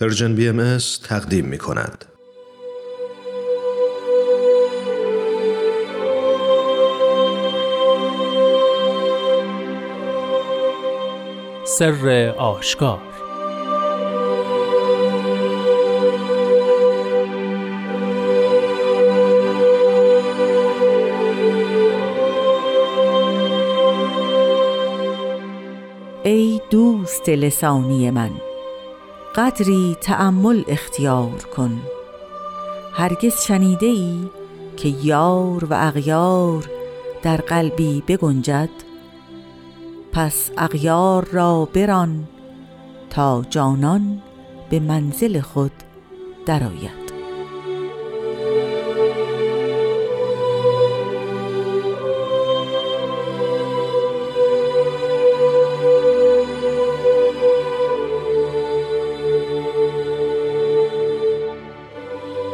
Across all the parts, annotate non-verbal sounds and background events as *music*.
پرژن بی ام تقدیم می کند. سر آشکار ای دوست لسانی من قدری تأمل اختیار کن. هرگز شنیده ای که یار و اغیار در قلبی بگنجد پس اغیار را بران تا جانان به منزل خود درآید.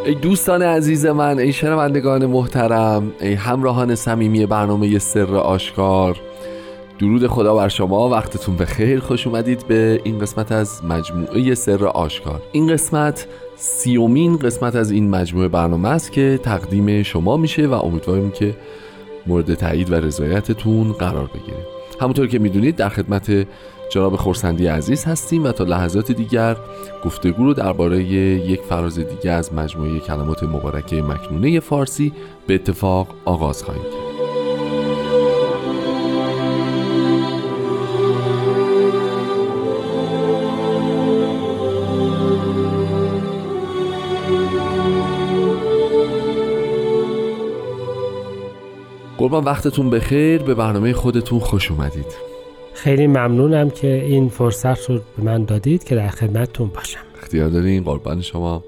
ای دوستان عزیز من ای شنوندگان محترم ای همراهان صمیمی برنامه سر آشکار. درود خدا بر شما وقتتون بخیر خوش اومدید به این قسمت از مجموعه سر آشکار. این قسمت سیومین قسمت از این مجموعه برنامه است که تقدیم شما میشه و امیدواریم که مورد تایید و رضایتتون قرار بگیره. همونطور که می‌دونید در خدمت جناب خورسندی عزیز هستیم و تا لحظات دیگر گفتگو رو درباره یک فراز دیگه از مجموعه کلمات مبارکه مکنونه فارسی به اتفاق آغاز خواهیم کرد. قربان وقتتون بخیر. به برنامه خودتون خوش اومدید. خیلی ممنونم که این فرصت رو به من دادید که در خدمتتون باشم. اختیار دارین قربان شما.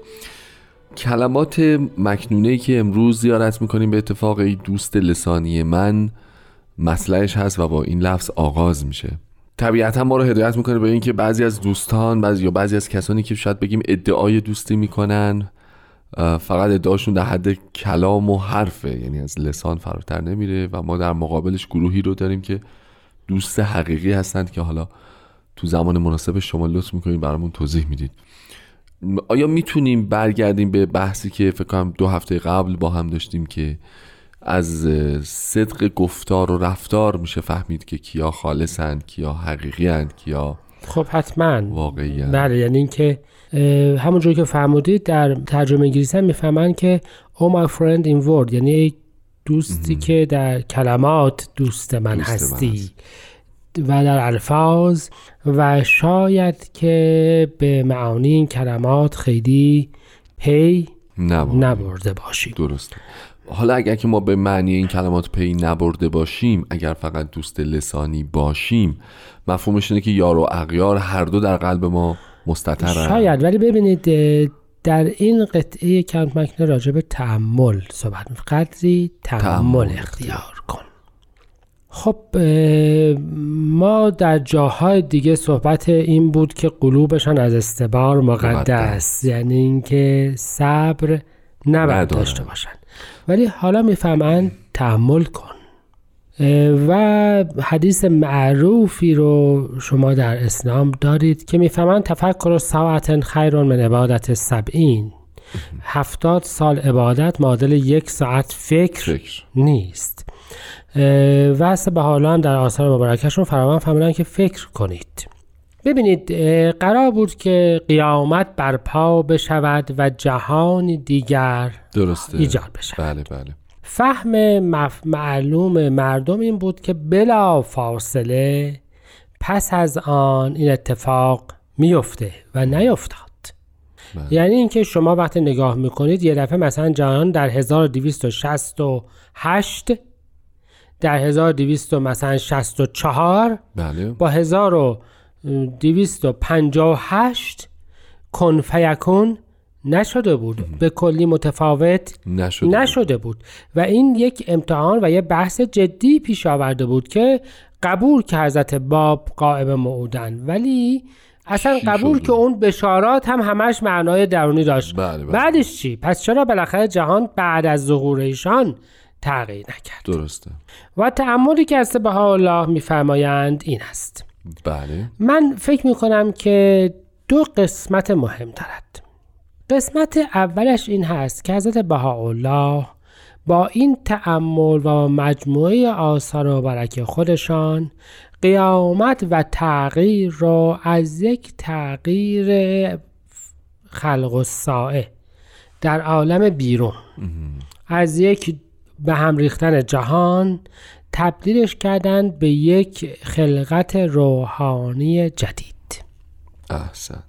کلمات مکنونه که امروز زیارت می‌کنیم به اتفاق ای دوست لسانی من مسئلهش هست و با این لفظ آغاز میشه. طبیعتا ما رو هدایت می‌کنه به اینکه بعضی از دوستان بعضی یا بعضی از کسانی که شاید بگیم ادعای دوستی می‌کنن فقط ادعاشون در حد کلام و حرفه. یعنی از لسان فراتر نمیره و ما در مقابلش گروهی رو داریم که دوست حقیقی هستند که حالا تو زمان مناسب شما لطف می‌کنید برامون توضیح می‌دید. آیا می‌تونیم برگردیم به بحثی که فکر کنم دو هفته قبل با هم داشتیم که از صدق گفتار و رفتار میشه فهمید که کیا خالصند کیا حقیقی هند کیا خب حتما. واقعی بله یعنی اینکه همونجور که فرمودید در ترجمه انگلیسی هم می‌فهمن که oh my friend in word یعنی دوستی که در کلمات دوست من دوست من هستی هست. و در الفاظ و شاید که به معانی این کلمات خیلی پی نبود نبرده باشید درسته. حالا اگر که ما به معنی این کلمات پی نبرده باشیم اگر فقط دوست لسانی باشیم مفهومش اینه که یار و اغیار هر دو در قلب ما مستطرن. شاید. ولی ببینید در این قطعه کانت مکنه راجع به تحمل صحبت می قدری تأمل اختیار کن. خب ما در جاهای دیگه صحبت این بود که قلوبشان از استبار مقدس. یعنی اینکه صبر نباید. داشته باشن. ولی حالا می‌فهمن تحمل کن. و حدیث معروفی رو شما در اسلام دارید که می‌فهمن تفکر ساعت خیر من عبادت سبعین. هفتاد سال عبادت معادل یک ساعت فکر فکر. نیست. وصل به حالان در آثار مبارکشون فراوان فهمیدن که فکر کنید. ببینید قرار بود که قیامت برپا بشود و جهان دیگر درسته. ایجاد بشود بله بله. فهم مف... معلوم مردم این بود که بلا فاصله پس از آن این اتفاق میفته و نیفتاد بله. یعنی اینکه شما وقتی نگاه می‌کنید یه دفعه مثلا جهان در 1268 در 1200 مثلا 64 بله با 1258 کن فیکون نشده بود. به کلی متفاوت نشده نشده بود. و این یک امتحان و یه بحث جدی پیش آورده بود که قبول که حضرت باب قائم موعودن. ولی اصلا قبول شد؟ که اون بشارات هم همش معنای درونی داشت. بله بله. بعدش چی؟ پس چرا بالاخره جهان بعد از ظهور ایشان تغییر نکرد؟ درسته. و تعملی که از به الله میفرمایند این است. بله. من فکر می‌کنم که دو قسمت مهم دارد. قسمت اولش این هست که حضرت بهاءالله با این تأمل و مجموعه آثار و برک خودشان قیامت و تغییر را از یک تغییر خلق و سائه در عالم بیرون از یک به هم ریختن جهان تبدیلش کردند به یک خلقت روحانی جدید. احسن.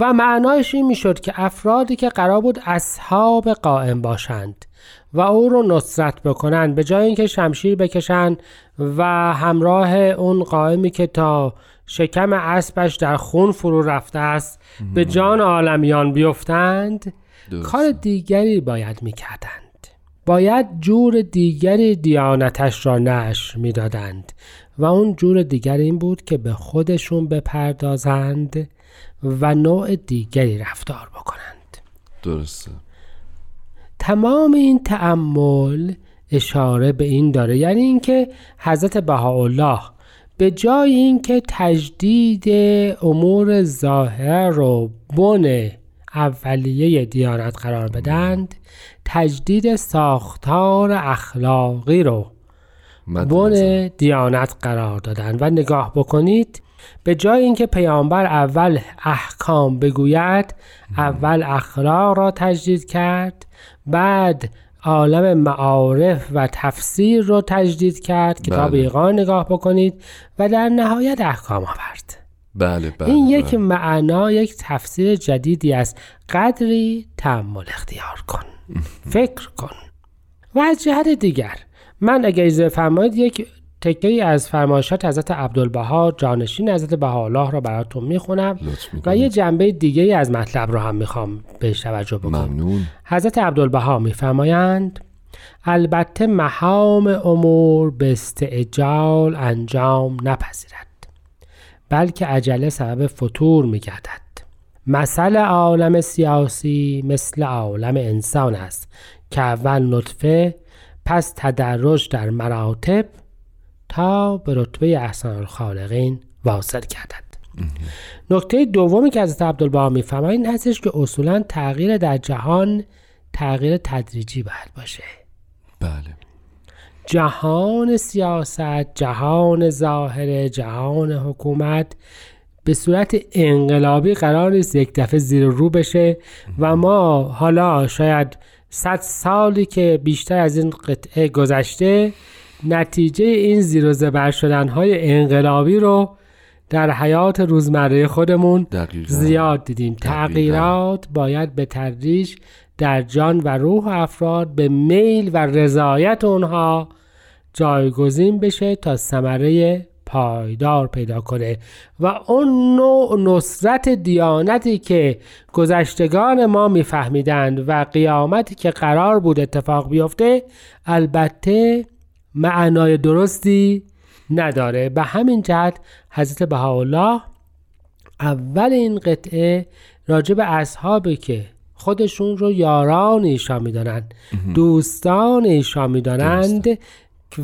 و معنایش این می‌شد که افرادی که قرار بود اصحاب قائم باشند و او رو نصرت بکنند به جای اینکه شمشیر بکشند و همراه اون قائمی که تا شکم اسبش در خون فرو رفته است به جان عالمیان بیفتند کار دیگری باید می‌کردند. باید جور دیگری دیانتش را نشر می‌دادند و اون جور دیگر این بود که به خودشون بپردازند و نوع دیگری رفتار بکنند. درسته. تمام این تأمل اشاره به این داره یعنی اینکه حضرت بهاءالله به جای اینکه تجدید امور ظاهر رو بن اولیه دیانت قرار بدند تجدید ساختار اخلاقی رو بن دیانت قرار دادن و نگاه بکنید به جای اینکه پیامبر اول احکام بگوید اول اخلاق را تجدید کرد بعد عالم معارف و تفسیر رو تجدید کرد کتاب بله. ایقان نگاه بکنید و در نهایت احکام آورد. بله بله این یک بله. معنا یک تفسیر جدیدی است. قدری تحمل اختیار کن. فکر کن. و از جهت دیگر من اگر اجازه فرمایید یک تکه ای از فرمایشات حضرت عبدالبها جانشین حضرت بهاءالله را براتون می‌خونم و. یه جنبه دیگه ای از مطلب رو هم می‌خوام بهش توجه بکنم. ممنون. حضرت عبدالبها میفرمایند البته مهام امور به استعجال انجام نپذیرد بلکه عجله سبب فتور میگردد. مثل عالم سیاسی مثل عالم انسان است که اول نطفه پس تدرج در مراتب تا به رتبه احسن الخالقین واصل گردد. نکته دومی که حضرت عبدالبها می‌فهمه این هستش که اصولا تغییر در جهان تغییر تدریجی باید باشه. بله. جهان سیاست جهان ظاهره جهان حکومت به صورت انقلابی قرار نیست یک دفعه زیر رو بشه و ما حالا شاید صد سالی که بیشتر از این قطعه گذشته نتیجه این زیر و زبر شدن های انقلابی رو در حیات روزمره خودمون دقیقا. زیاد دیدیم. تغییرات باید به تدریج در جان و روح افراد به میل و رضایت اونها جایگزین بشه تا ثمره پایدار پیدا کنه. و اون نوع نصرت دیانتی که گذشتگان ما میفهمیدند و قیامتی که قرار بود اتفاق بیفته البته معنای درستی نداره. به همین جهت حضرت بهاءالله اول این قطعه راجع به اصحابی که خودشون رو یاران ایشان می‌دانند دوستان ایشان می‌دانند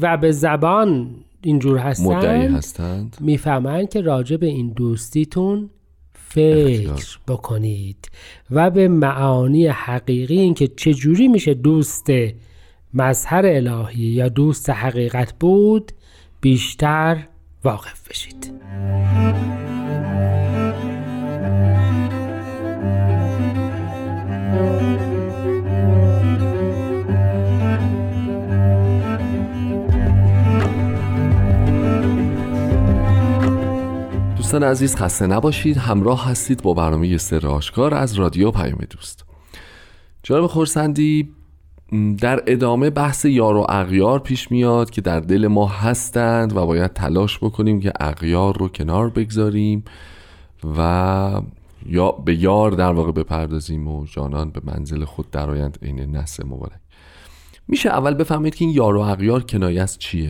و به زبان اینجور هستند هستند. می‌فهمند که راجع به این دوستیتون فکر اختیار. بکنید و به معانی حقیقی اینکه چجوری میشه دوست مظهر الهی یا دوست حقیقت بود بیشتر واقف بشید. دوستان عزیز خسته نباشید. همراه هستید با برنامه سر آشکار از رادیو پیام دوست. جناب خورسندی در ادامه بحث یار و اغیار پیش میاد که در دل ما هستند و باید تلاش بکنیم که اغیار رو کنار بگذاریم و یا به یار در واقع بپردازیم و جانان به منزل خود درآیند. عین نسل مبارک. میشه اول بفهمید که این یار و اغیار کنایه از چیه؟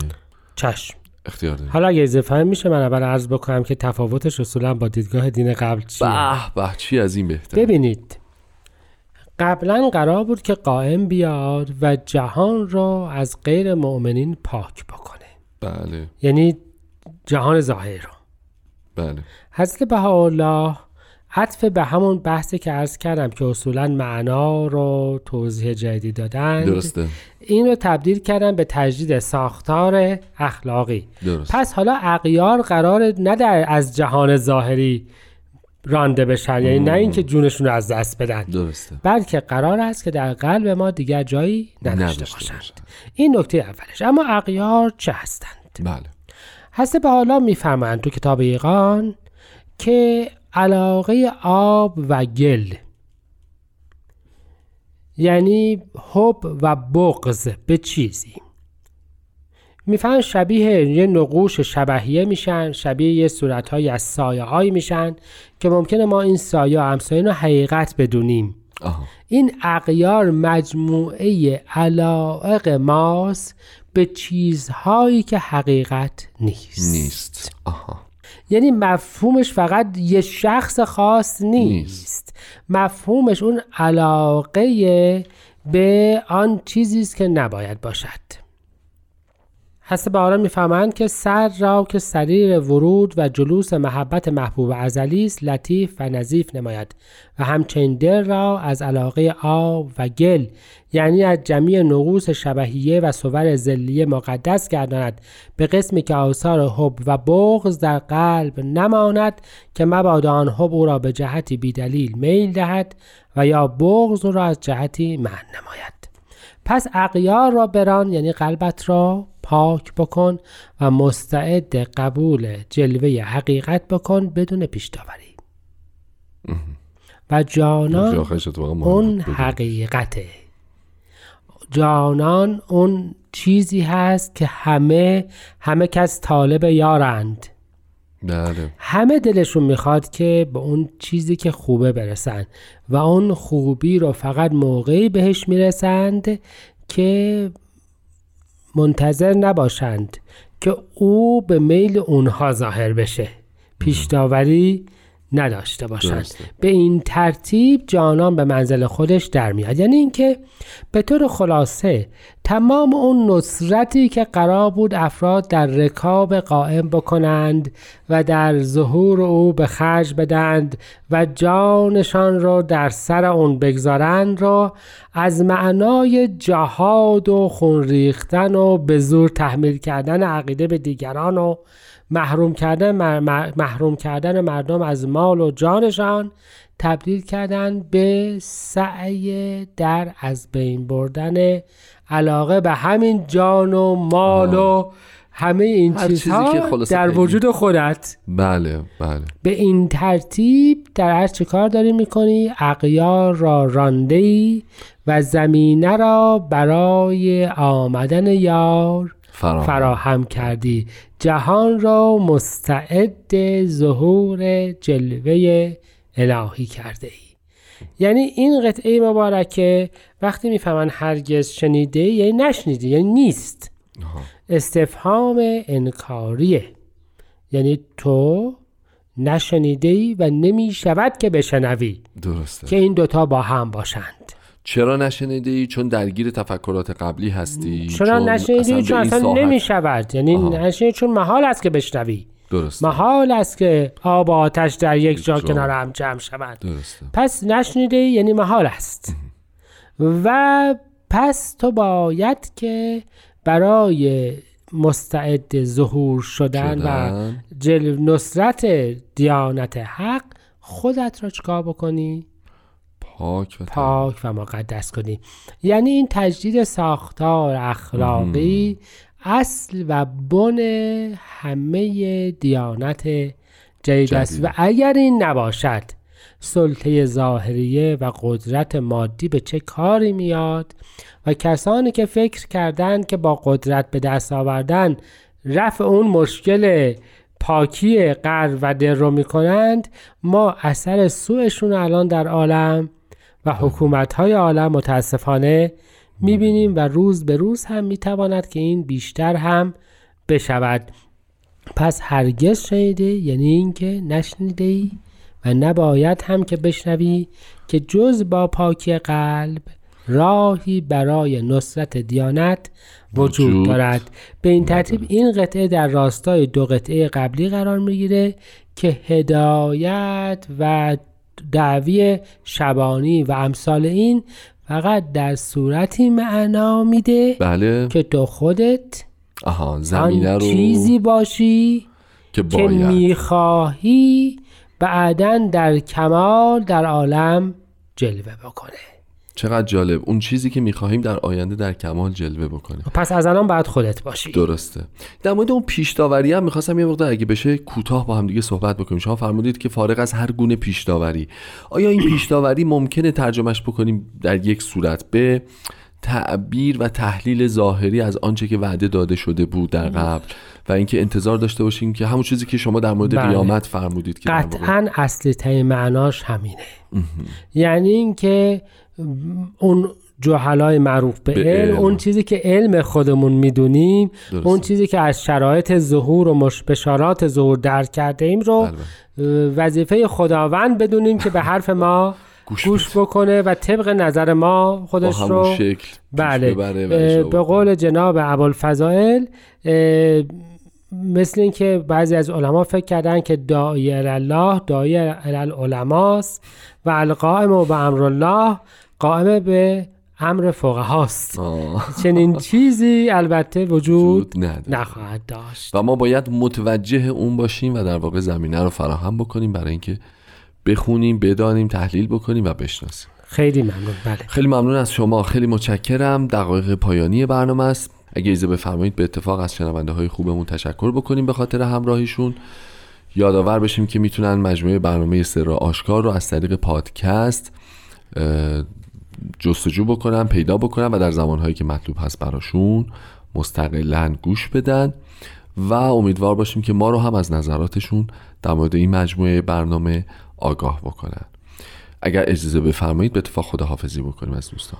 چشم. اختیار دارید. حالا اگه اضافه میشه من اول عرض بکنم که تفاوتش اصولا با دیدگاه دین قبل چیه؟ به به چی از این بهتر؟ ببینید قبلا قرار بود که قائم بیاد و جهان را از غیر مؤمنین پاک بکنه. بله. یعنی جهان ظاهر رو بله. حضرت بهاءالله عطف به همون بحثی که عرض کردم که اصولا معنا رو توضیح جدید دادن درسته. این رو تبدیل کردن به تجدید ساختار اخلاقی. درست پس حالا اغیار قرار نه در از جهان ظاهری رانده بشن. یعنی نه اینکه جونشون رو از دست بدن. درسته. بلکه قرار است که در قلب ما دیگر جایی نداشته باشند. این نکته اولش. اما اغیار چه هستند؟ بله. حسب حالا میفرمایند تو کتاب ایقان که علاقه آب و گل یعنی حب و بغض به چیزی؟ می‌فهمن شبیه یه نقوش شبهیه میشن شبیه یه صورتهایی از سایه هایی میشن که ممکنه ما این سایه همسایه رو حقیقت بدونیم. آها. این اغیار مجموعه علائق ماست به چیزهایی که حقیقت نیست. نیست. آها. یعنی مفهومش فقط یه شخص خاص نیست, نیست. مفهومش اون علاقه به آن چیزی است که نباید باشد. حسب آران می‌فهمند که سر را که سریر ورود و جلوس محبت محبوب ازلی است لطیف و نظیف نماید. و همچنین دل را از علاقه آب و گل یعنی از جمیع نقوص شبهیه و صور زلیه مقدس گرداند. به قسمی که آثار حب و بغض در قلب نماند که مبادا آن حب او را به جهتی بیدلیل میل دهد و یا بغض او را از جهتی منع نماید. پس اغیار را بران یعنی قلبت را پاک بکن و مستعد قبول جلوه حقیقت بکن بدون پیش داوری. و جانان اون. حقیقته. جانان اون چیزی هست که همه همه کس طالب یارند. بله. همه دلشون می‌خواد که به اون چیزی که خوبه برسن و اون خوبی رو فقط موقعی بهش می‌رسند که منتظر نباشند که او به میل اونها ظاهر بشه. پیش داوری نداشته باشند درسته. به این ترتیب جانان به منزل خودش در میاد یعنی اینکه به طور خلاصه تمام اون نصرتی که قرار بود افراد در رکاب قائم بکنند و در ظهور او به خرج بدند و جانشان را در سر اون بگذارند را از معنای جهاد و خون ریختن و به زور تحمیل کردن عقیده به دیگران و محروم کردن محروم کردن مردم از مال و جانشان تبدیل کردن به سعی در از بین بردن علاقه به همین جان و مال و همه این چیزی چیزها که خلاصه در وجود خودت. بله بله. به این ترتیب در هر چه کار داری می‌کنی اقیار را رانده و زمینه را برای آمدن یار فراهم. فراهم کردی. جهان را مستعد ظهور جلوه الهی کرده ای. یعنی این قطعه مبارکه وقتی می‌فهمن هرگز شنیده یعنی نشنیدی یعنی نیست. استفهام انکاریه. یعنی تو نشنیده ای و نمی شود که بشنوی. درسته. که این دوتا با هم باشند. چرا نشنیده ای چون درگیر تفکرات قبلی هستی. چرا چون نشنیدی؟ چون اصلا ساحت- نمی شود یعنی. نشنیدی چون محال است که بشنوی. درسته. محال است که آب و آتش در یک جا. کنار هم جمع شوند درسته. پس نشنیده یعنی محال است. و پس تو باید که برای مستعد ظهور شدن و شدن. جل نصرت دیانت حق خودت را چکار بکنی؟ پاک و پاک و مقدس کنی یعنی این تجدید ساختار اخلاقی اصل و بن همه دیانت جدید است. و اگر این نباشد سلطه ظاهریه و قدرت مادی به چه کاری میاد؟ و کسانی که فکر کردند که با قدرت به دست آوردن رفع اون مشکل پاکی قلب و دل رو می‌کنند ما اثر سوءشون الان در عالم و حکومت های عالم متاسفانه می‌بینیم و روز به روز هم می‌تواند که این بیشتر هم بشود. پس هرگز شنیده یعنی اینکه نشنیده ای و نباید هم که بشنوی که جز با پاکی قلب راهی برای نصرت دیانت وجود وجود دارد. به این ترتیب این قطعه در راستای دو قطعه قبلی قرار می‌گیره که هدایت و دعوی شبانی و امثال این فقط در صورتی معنا میده بله. که تو خودت آها زمینه آن رو چیزی باشی که که می‌خواهی بعدا در کمال در عالم جلوه بکنه. چقدر جالب. اون چیزی که می‌خواهیم در آینده در کمال جلوه بکنه پس از الان باید خودت باشی. درسته. در مورد اون پیش هم می‌خواستم یه مقدار اگه بشه کوتاه با هم دیگه صحبت بکنیم. شما فرمودید که فارغ از هر گونه پیش داوری آیا این پیش ممکنه ترجمهش بکنیم در یک صورت به تعبیر و تحلیل ظاهری از آنچه که وعده داده شده بود در قبل و اینکه انتظار داشته باشیم که همون چیزی که شما در مورد بله. قیامت فرمودید که قطعا اصلی ترین معناش همینه یعنی اینکه اون جهلای معروف به, به علم علم. اون چیزی که علم خودمون می‌دونیم درسته. اون چیزی که از شرایط ظهور و. بشارات ظهور درک کرده ایم رو بله. اه، وظیفه خداوند بدونیم که به حرف ما گوش گوش بکنه و طبق نظر ما خودش رو شکل بله به. قول جناب ابوالفضائل مثل اینکه بعضی از علما فکر کردن که داعی الله داعی العلماست و القائم و به امر الله قائم به امر فقهاست آه. *laughs* چنین چیزی البته وجود. نخواهد داشت و ما باید متوجه اون باشیم و در واقع زمینه رو فراهم بکنیم برای اینکه بخونیم بدانیم تحلیل بکنیم و بشناسیم. خیلی ممنون. بله. خیلی ممنون از شما. خیلی متشکرم. دقایق پایانی برنامه است. اگه ایزه بفرمایید به اتفاق از شنونده های خوبمون تشکر بکنیم به خاطر همراهیشون. یادآور بشیم که می‌تونن مجموعه برنامه سر آشکار رو از طریق پادکست جستجو بکنن پیدا بکنن و در زمانهایی که مطلوب هست براشون مستقلا گوش بدن. و امیدوار باشیم که ما رو هم از نظراتشون در مورد این مجموعه برنامه آگاه بکنن. اگر اجازه بفرمایید به اتفاق خداحافظی بکنیم از دوستان.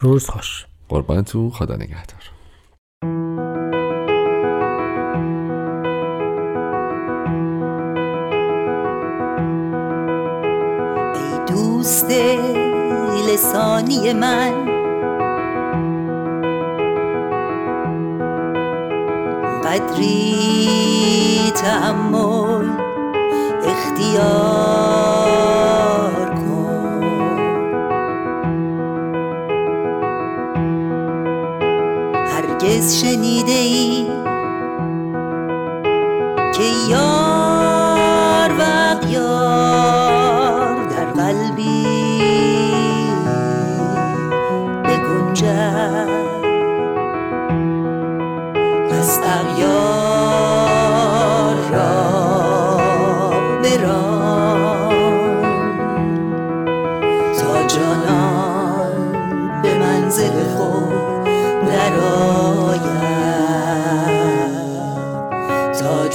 روز خوش. قربانتون. خدا نگهدار. ای دوست لسانی من قدری تحمل اختیار کن. هرگز شنیده ای که یار و اغیار در قلبی بگنجد پس اغیار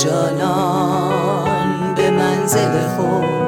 جانان به منزل خود